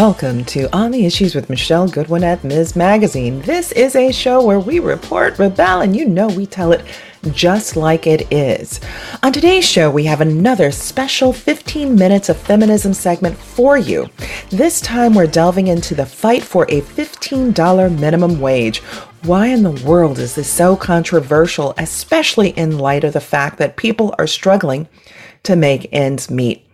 Welcome to On the Issues with Michele Goodwin at Ms. Magazine. This is a show where we report, rebel, and you know we tell it just like it is. On today's show, we have another special 15 minutes of feminism segment for you. This time, we're delving into the fight for a $15 minimum wage. Why in the world is this so controversial, especially in light of the fact that people are struggling to make ends meet,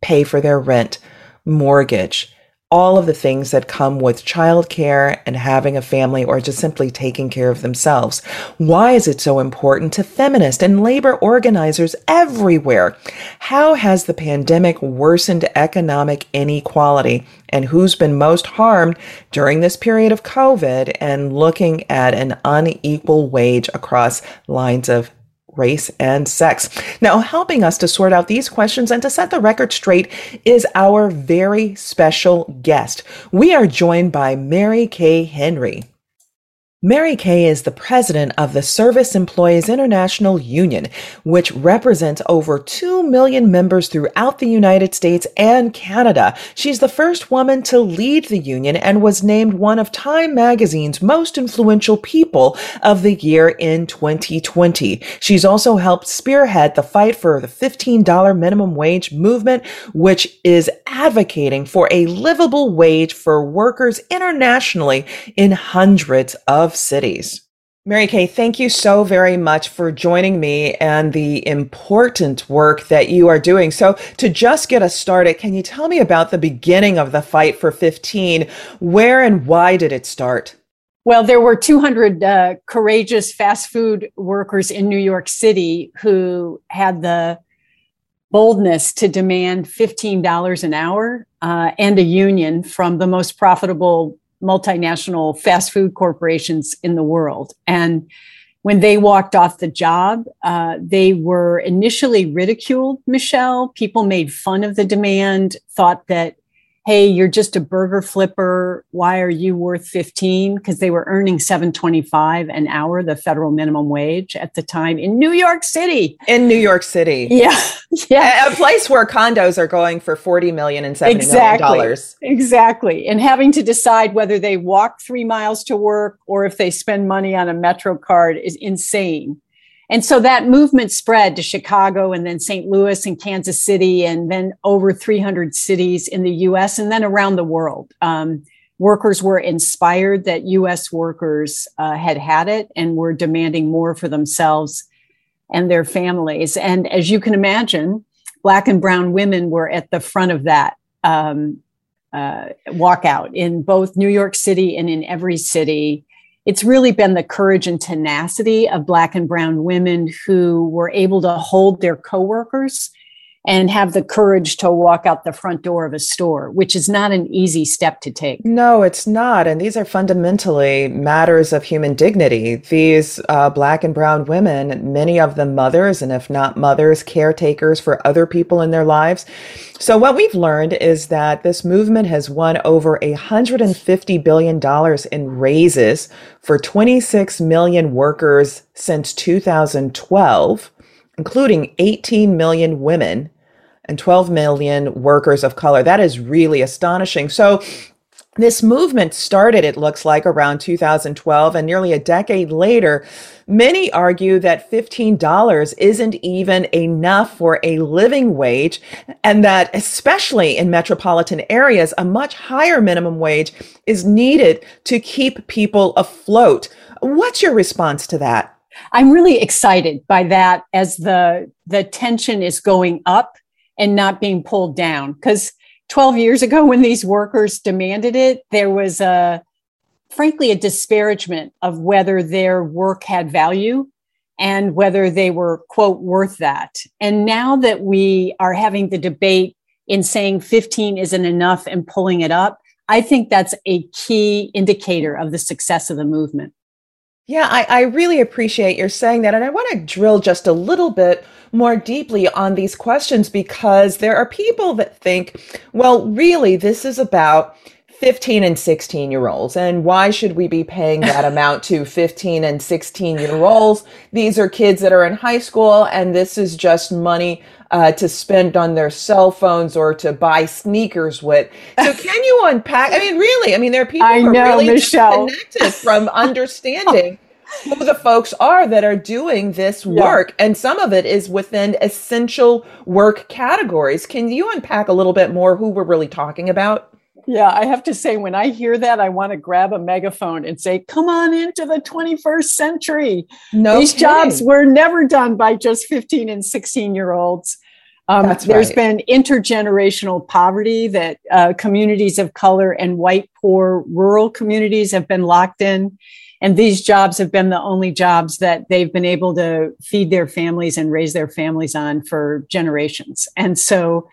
pay for their rent, mortgage? All of the things that come with childcare and having a family or just simply taking care of themselves. Why is it so important to feminists and labor organizers everywhere? How has the pandemic worsened economic inequality? And who's been most harmed during this period of COVID and looking at an unequal wage across lines of race, and sex. Now, helping us to sort out these questions and to set the record straight is our very special guest. We are joined by Mary Kay Henry. Mary Kay is the president of the Service Employees International Union, which represents over 2 million members throughout the United States and Canada. She's the first woman to lead the union and was named one of Time magazine's most influential people of the year in 2020. She's also helped spearhead the fight for the $15 minimum wage movement, which is advocating for a livable wage for workers internationally in hundreds of of cities. Mary Kay, thank you so very much for joining me and the important work that you are doing. So, to just get us started, can you tell me about the beginning of the fight for 15? Where and why did it start? Well, there were 200 uh, courageous fast food workers in New York City who had the boldness to demand $15 an hour uh, and a union from the most profitable multinational fast food corporations in the world. And when they walked off the job, uh, they were initially ridiculed, Michele. People made fun of the demand, thought that hey, you're just a burger flipper. Why are you worth 15? Because they were earning 725 an hour, the federal minimum wage at the time in New York City. In New York City. Yeah. Yeah. A, place where condos are going for 40 million and 70 exactly. million dollars. Exactly. And having to decide whether they walk three miles to work or if they spend money on a Metro card is insane. And so that movement spread to Chicago and then St. Louis and Kansas City, and then over 300 cities in the US and then around the world. Um, workers were inspired that US workers uh, had had it and were demanding more for themselves and their families. And as you can imagine, Black and Brown women were at the front of that um, uh, walkout in both New York City and in every city it's really been the courage and tenacity of black and brown women who were able to hold their coworkers and have the courage to walk out the front door of a store, which is not an easy step to take. No, it's not. And these are fundamentally matters of human dignity. These uh, Black and Brown women, many of them mothers, and if not mothers, caretakers for other people in their lives. So, what we've learned is that this movement has won over $150 billion in raises for 26 million workers since 2012 including 18 million women and 12 million workers of color. That is really astonishing. So, this movement started, it looks like, around 2012, and nearly a decade later, many argue that $15 isn't even enough for a living wage, and that, especially in metropolitan areas, a much higher minimum wage is needed to keep people afloat. What's your response to that? I'm really excited by that as the the tension is going up and not being pulled down. Because 12 years ago when these workers demanded it there was a frankly a disparagement of whether their work had value and whether they were quote worth that. And now that we are having the debate in saying 15 isn't enough and pulling it up i think that's a key indicator of the success of the movement yeah, I, I really appreciate your saying that. And I want to drill just a little bit more deeply on these questions because there are people that think, well, really, this is about 15 and 16 year olds. And why should we be paying that amount to 15 and 16 year olds? These are kids that are in high school, and this is just money uh, to spend on their cell phones or to buy sneakers with. So, can you unpack? I mean, really, I mean, there are people I who are know, really Michele. disconnected from understanding. Who the folks are that are doing this work, yeah. and some of it is within essential work categories. Can you unpack a little bit more who we're really talking about? Yeah, I have to say, when I hear that, I want to grab a megaphone and say, Come on into the 21st century. No These kidding. jobs were never done by just 15 and 16 year olds. Um, That's there's right. been intergenerational poverty that uh, communities of color and white, poor, rural communities have been locked in. And these jobs have been the only jobs that they've been able to feed their families and raise their families on for generations. And so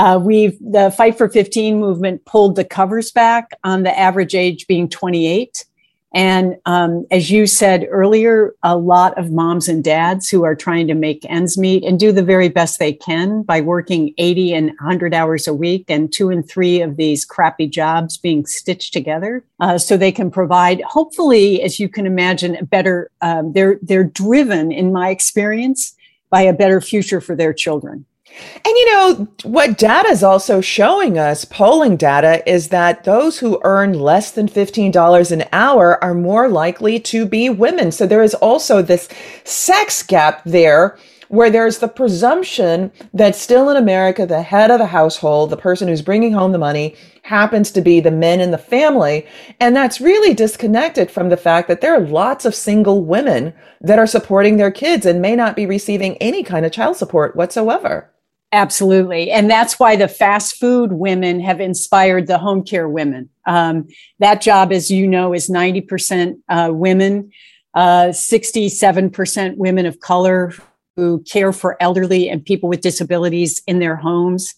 uh, we've the Fight for 15 movement pulled the covers back on the average age being 28. And um, as you said earlier, a lot of moms and dads who are trying to make ends meet and do the very best they can by working 80 and 100 hours a week and two and three of these crappy jobs being stitched together uh, so they can provide, hopefully, as you can imagine, a better, um, they're, they're driven, in my experience, by a better future for their children. And you know, what data is also showing us, polling data, is that those who earn less than $15 an hour are more likely to be women. So there is also this sex gap there where there's the presumption that still in America, the head of the household, the person who's bringing home the money, happens to be the men in the family. And that's really disconnected from the fact that there are lots of single women that are supporting their kids and may not be receiving any kind of child support whatsoever. Absolutely. And that's why the fast food women have inspired the home care women. Um, that job, as you know, is 90% uh, women, uh, 67% women of color who care for elderly and people with disabilities in their homes.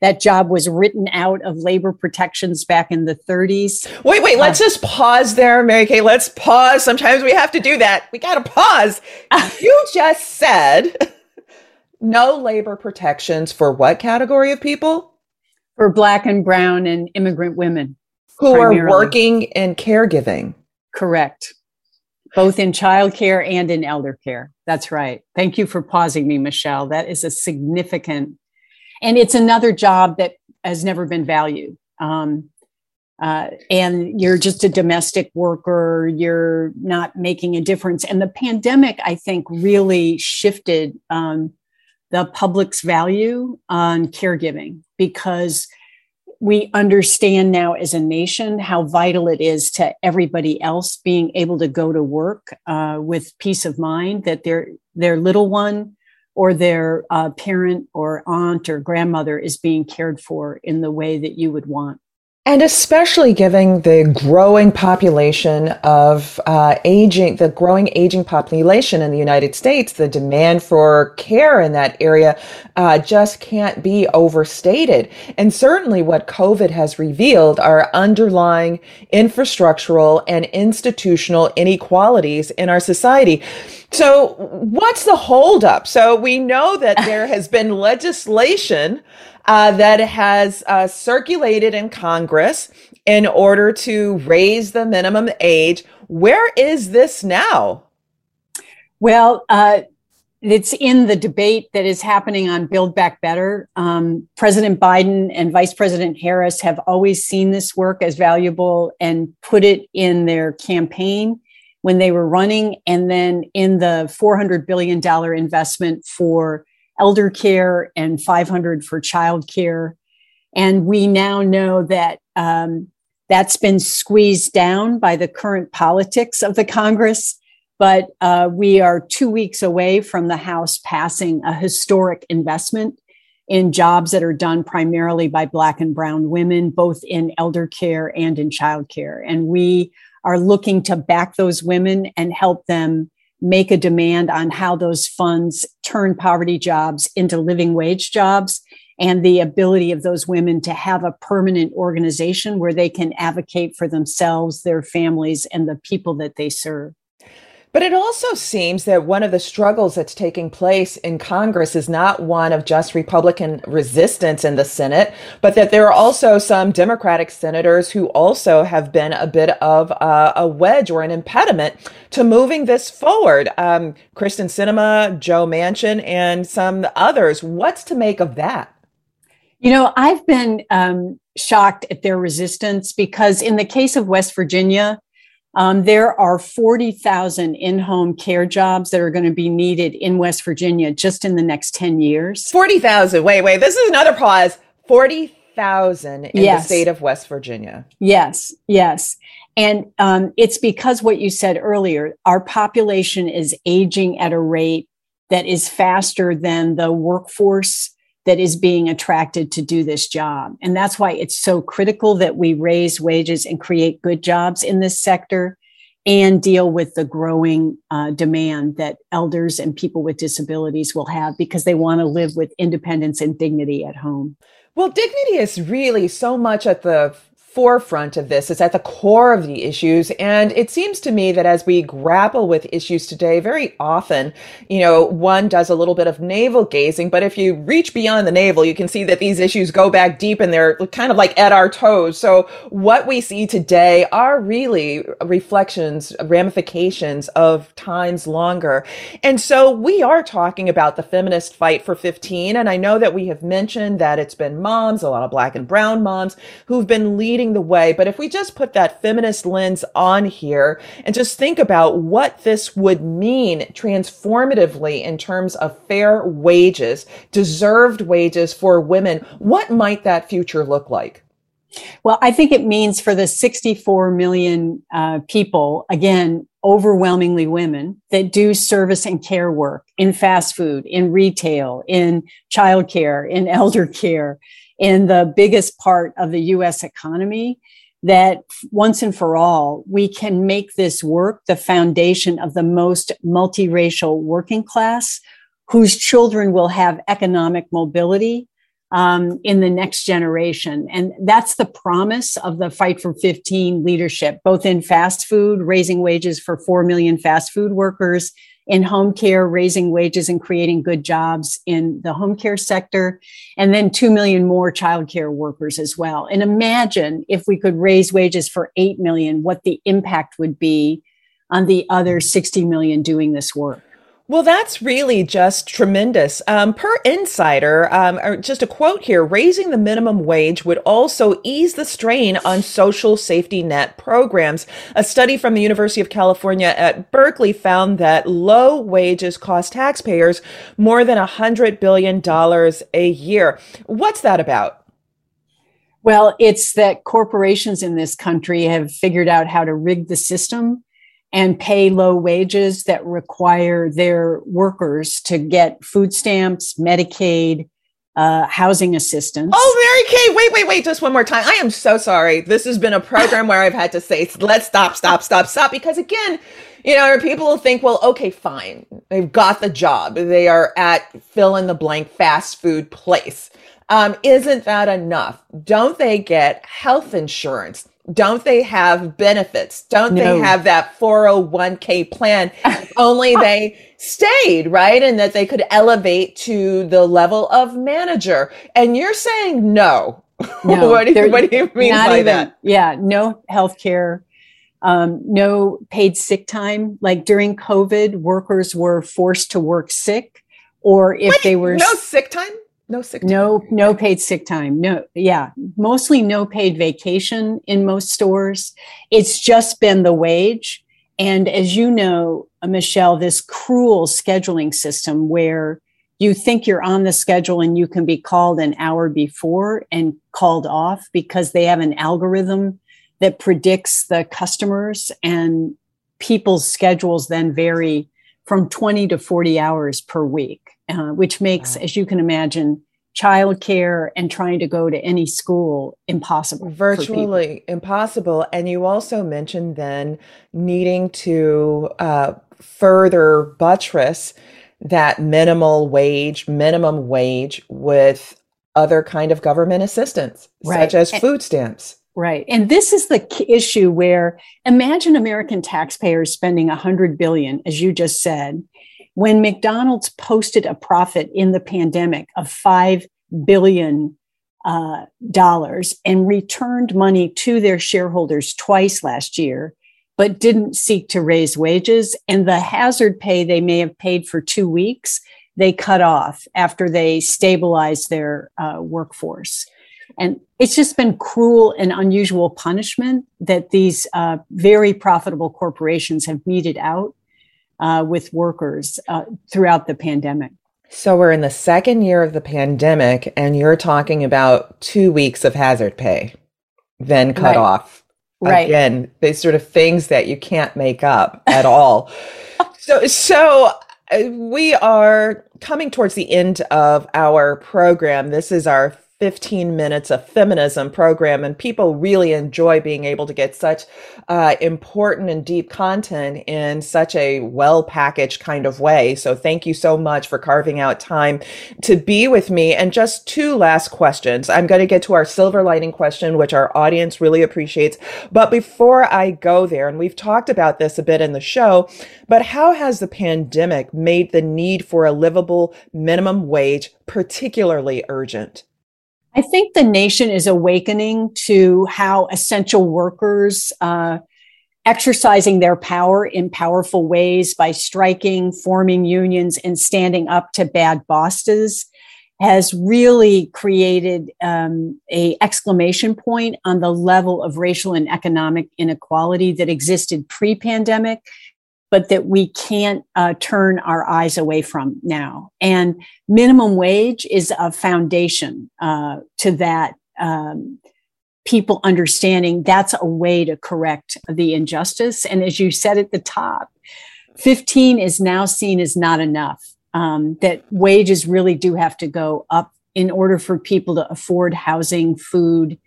That job was written out of labor protections back in the 30s. Wait, wait, let's uh, just pause there, Mary Kay. Let's pause. Sometimes we have to do that. We got to pause. you just said no labor protections for what category of people? For Black and Brown and immigrant women who primarily. are working in caregiving. Correct. Both in childcare and in elder care. That's right. Thank you for pausing me, Michele. That is a significant, and it's another job that has never been valued. Um, uh, and you're just a domestic worker, you're not making a difference. And the pandemic, I think, really shifted um, the public's value on caregiving because we understand now as a nation how vital it is to everybody else being able to go to work uh, with peace of mind that their their little one or their uh, parent or aunt or grandmother is being cared for in the way that you would want and especially given the growing population of uh, aging, the growing aging population in the United States, the demand for care in that area uh, just can't be overstated. And certainly what COVID has revealed are underlying infrastructural and institutional inequalities in our society. So, what's the holdup? So, we know that there has been legislation uh, that has uh, circulated in Congress in order to raise the minimum age. Where is this now? Well, uh, it's in the debate that is happening on Build Back Better. Um, President Biden and Vice President Harris have always seen this work as valuable and put it in their campaign when they were running, and then in the $400 billion investment for elder care and 500 for child care. And we now know that um, that's been squeezed down by the current politics of the Congress. But uh, we are two weeks away from the House passing a historic investment in jobs that are done primarily by Black and Brown women, both in elder care and in child care. And we are looking to back those women and help them make a demand on how those funds turn poverty jobs into living wage jobs and the ability of those women to have a permanent organization where they can advocate for themselves, their families, and the people that they serve. But it also seems that one of the struggles that's taking place in Congress is not one of just Republican resistance in the Senate, but that there are also some Democratic senators who also have been a bit of a, a wedge or an impediment to moving this forward. Um, Kyrsten Sinema, Joe Manchin, and some others. What's to make of that? You know, I've been um, shocked at their resistance because, in the case of West Virginia, um, there are 40,000 in home care jobs that are going to be needed in West Virginia just in the next 10 years. 40,000. Wait, wait. This is another pause. 40,000 in yes. the state of West Virginia. Yes, yes. And um, it's because what you said earlier, our population is aging at a rate that is faster than the workforce that is being attracted to do this job. And that's why it's so critical that we raise wages and create good jobs in this sector and deal with the growing uh, demand that elders and people with disabilities will have because they want to live with independence and dignity at home. Well, dignity is really so much at the forefront of this. It's at the core of the issues. And it seems to me that as we grapple with issues today, very often, you know, one does a little bit of navel gazing, but if you reach beyond the navel, you can see that these issues go back deep and they're kind of like at our toes. So what we see today are really reflections, ramifications of times longer. And so we are talking about the feminist fight for 15. And I know that we have mentioned that it's been moms, a lot of black and brown moms who've been leading leading the way. But if we just put that feminist lens on here and just think about what this would mean transformatively in terms of fair wages, deserved wages for women, what might that future look like? Well, I think it means for the 64 million uh, people, again, overwhelmingly women that do service and care work in fast food, in retail, in childcare, in elder care, in the biggest part of the US economy that once and for all, we can make this work the foundation of the most multiracial working class whose children will have economic mobility um, in the next generation. And that's the promise of the Fight for 15 leadership, both in fast food, raising wages for 4 million fast food workers, in home care, raising wages and creating good jobs in the home care sector, and then 2 million more childcare workers as well. And imagine if we could raise wages for 8 million, what the impact would be on the other 60 million doing this work. Well, that's really just tremendous. Um, per Insider, um, just a quote here raising the minimum wage would also ease the strain on social safety net programs. A study from the University of California at Berkeley found that low wages cost taxpayers more than $100 billion a year. What's that about? Well, it's that corporations in this country have figured out how to rig the system and pay low wages that require their workers to get food stamps, Medicaid, uh, housing assistance. Oh, Mary Kay, wait, wait, wait, just one more time. I am so sorry. This has been a program where I've had to say, let's stop, stop, stop, stop, because again, you know, people will think, well, okay, fine. They've got the job. They are at fill in the blank fast food place. Um, isn't that enough? Don't they get health insurance? Don't they have benefits? Don't no. they have that 401k plan? Only they stayed, right? And that they could elevate to the level of manager. And you're saying no. no what, do you, what, do you, mean by even, that? Yeah, no health care, um, no paid sick time. Like during COVID, workers were forced to work sick, or if Wait, they were no sick time. No sick time. No, no paid sick time. No, yeah, mostly no paid vacation in most stores. It's just been the wage. And as you know, uh, Michele, this cruel scheduling system where you think you're on the schedule and you can be called an hour before and called off because they have an algorithm that predicts the customers and people's schedules then vary from 20 to 40 hours per week. Uh, which makes, wow. as you can imagine, childcare and trying to go to any school impossible. Virtually impossible. And you also mentioned then needing to uh, further buttress that minimal wage, minimum wage with other kind of government assistance, right. such as food stamps. Right. And this is the issue where imagine American taxpayers spending 100 billion as you just said when McDonald's posted a profit in the pandemic of 5 billion uh, dollars and returned money to their shareholders twice last year but didn't seek to raise wages and the hazard pay they may have paid for 2 weeks they cut off after they stabilized their uh, workforce. And it's just been cruel and unusual punishment that these uh, very profitable corporations have meted out uh, with workers uh, throughout the pandemic. So we're in the second year of the pandemic, and you're talking about two weeks of hazard pay, then cut right. off. Right. Again, these sort of things that you can't make up at all. so, so uh, we are coming towards the end of our program. This is our 15 minutes of feminism program and people really enjoy being able to get such uh, important and deep content in such a well packaged kind of way. So thank you so much for carving out time to be with me. And just two last questions. I'm going to get to our silver lining question which our audience really appreciates. But before i go there and we've talked about this a bit in the show but how has the pandemic made the need for a livable minimum wage particularly urgent I think the nation is awakening to how essential workers uh, exercising their power in powerful ways by striking, forming unions, and standing up to bad bosses has really created um, a exclamation point on the level of racial and economic inequality that existed pre-pandemic but that we can't uh, turn our eyes away from now. And minimum wage is a foundation uh, to that. Um, people understanding that's a way to correct the injustice. And as you said at the top, 15 is now seen as not enough. Um, that wages really do have to go up in order for people to afford housing, food,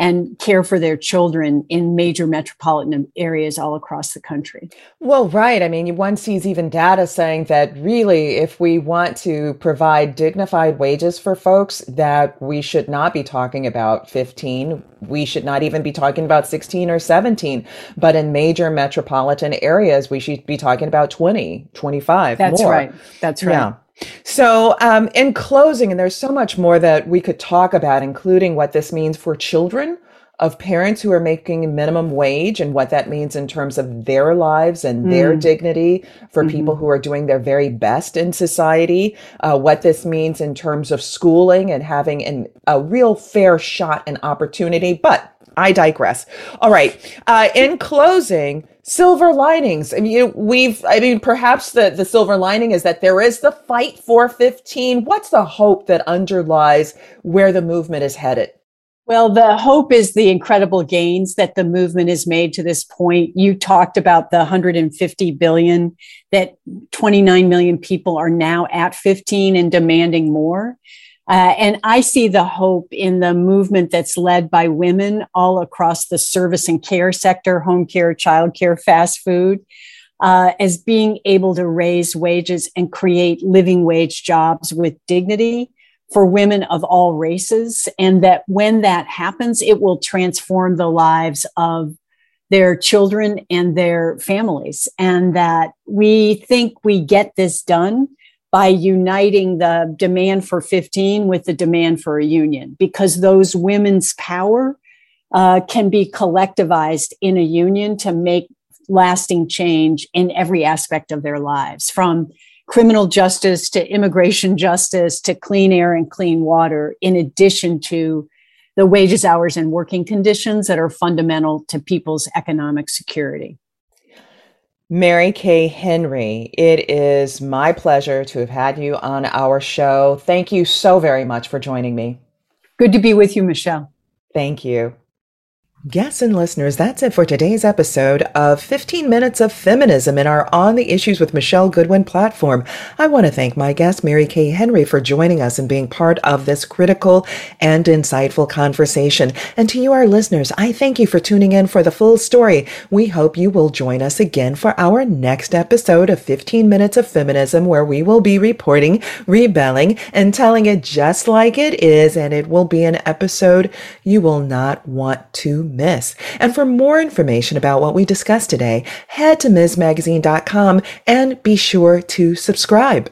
and care for their children in major metropolitan areas all across the country. Well, right. I mean, one sees even data saying that really, if we want to provide dignified wages for folks, that we should not be talking about 15. We should not even be talking about 16 or 17. But in major metropolitan areas, we should be talking about 20, 25. That's more. right. That's right. Yeah. So, um, in closing, and there's so much more that we could talk about, including what this means for children of parents who are making minimum wage and what that means in terms of their lives and mm. their dignity for mm-hmm. people who are doing their very best in society, uh, what this means in terms of schooling and having an, a real fair shot and opportunity. But I digress. All right. Uh, in closing, silver linings. I mean, we've, I mean, perhaps the, the silver lining is that there is the fight for 15. What's the hope that underlies where the movement is headed? Well, the hope is the incredible gains that the movement has made to this point. You talked about the 150 billion that 29 million people are now at 15 and demanding more. Uh, and I see the hope in the movement that's led by women all across the service and care sector, home care, childcare, fast food, uh, as being able to raise wages and create living wage jobs with dignity for women of all races. And that when that happens, it will transform the lives of their children and their families. And that we think we get this done by uniting the demand for 15 with the demand for a union because those women's power uh, can be collectivized in a union to make lasting change in every aspect of their lives from criminal justice to immigration justice to clean air and clean water in addition to the wages hours and working conditions that are fundamental to people's economic security Mary Kay Henry, it is my pleasure to have had you on our show. Thank you so very much for joining me. Good to be with you, Michele. Thank you. Guests and listeners, that's it for today's episode of 15 Minutes of Feminism in our On the Issues with Michele Goodwin platform. I want to thank my guest, Mary Kay Henry, for joining us and being part of this critical and insightful conversation. And to you, our listeners, I thank you for tuning in for the full story. We hope you will join us again for our next episode of 15 Minutes of Feminism, where we will be reporting, rebelling, and telling it just like it is. And it will be an episode you will not want to miss. And for more information about what we discussed today, head to MsMagazine.com and be sure to subscribe.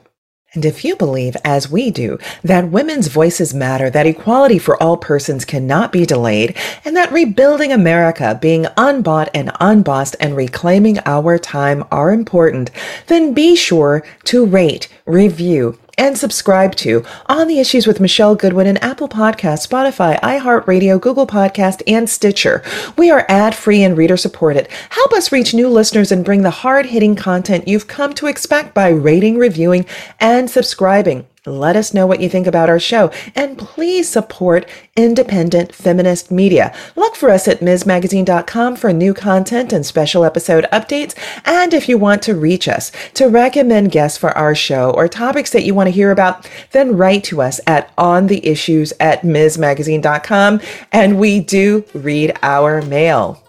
And if you believe, as we do, that women's voices matter, that equality for all persons cannot be delayed, and that rebuilding America, being unbought and unbossed, and reclaiming our time are important, then be sure to rate, review, and subscribe to On the Issues with Michele Goodwin in Apple Podcast, Spotify, iHeartRadio, Google Podcast, and Stitcher. We are ad free and reader supported. Help us reach new listeners and bring the hard hitting content you've come to expect by rating, reviewing, and subscribing. Let us know what you think about our show and please support independent feminist media. Look for us at MsMagazine.com for new content and special episode updates. And if you want to reach us to recommend guests for our show or topics that you want to hear about, then write to us at ontheissues at MsMagazine.com and we do read our mail.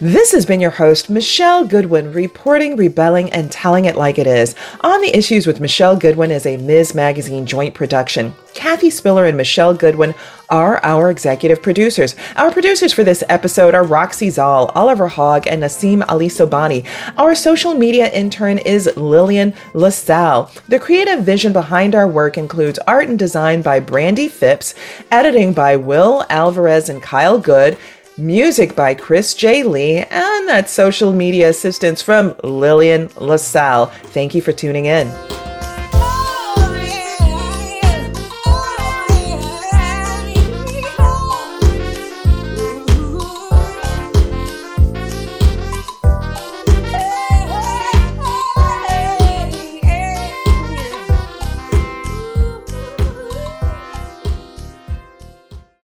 This has been your host, Michele Goodwin, reporting, rebelling, and telling it like it is. On the Issues with Michele Goodwin is a Ms. Magazine joint production. Kathy Spillar and Michele Goodwin are our executive producers. Our producers for this episode are Roxy Szal, Oliver Hogg, and Nassim Ali Sobani. Our social media intern is Lillian LaSalle. The creative vision behind our work includes art and design by Brandy Phipps, editing by Will Alvarez and Kyle Good, Music by Chris J. Lee, and that social media assistance from Lillian LaSalle. Thank you for tuning in.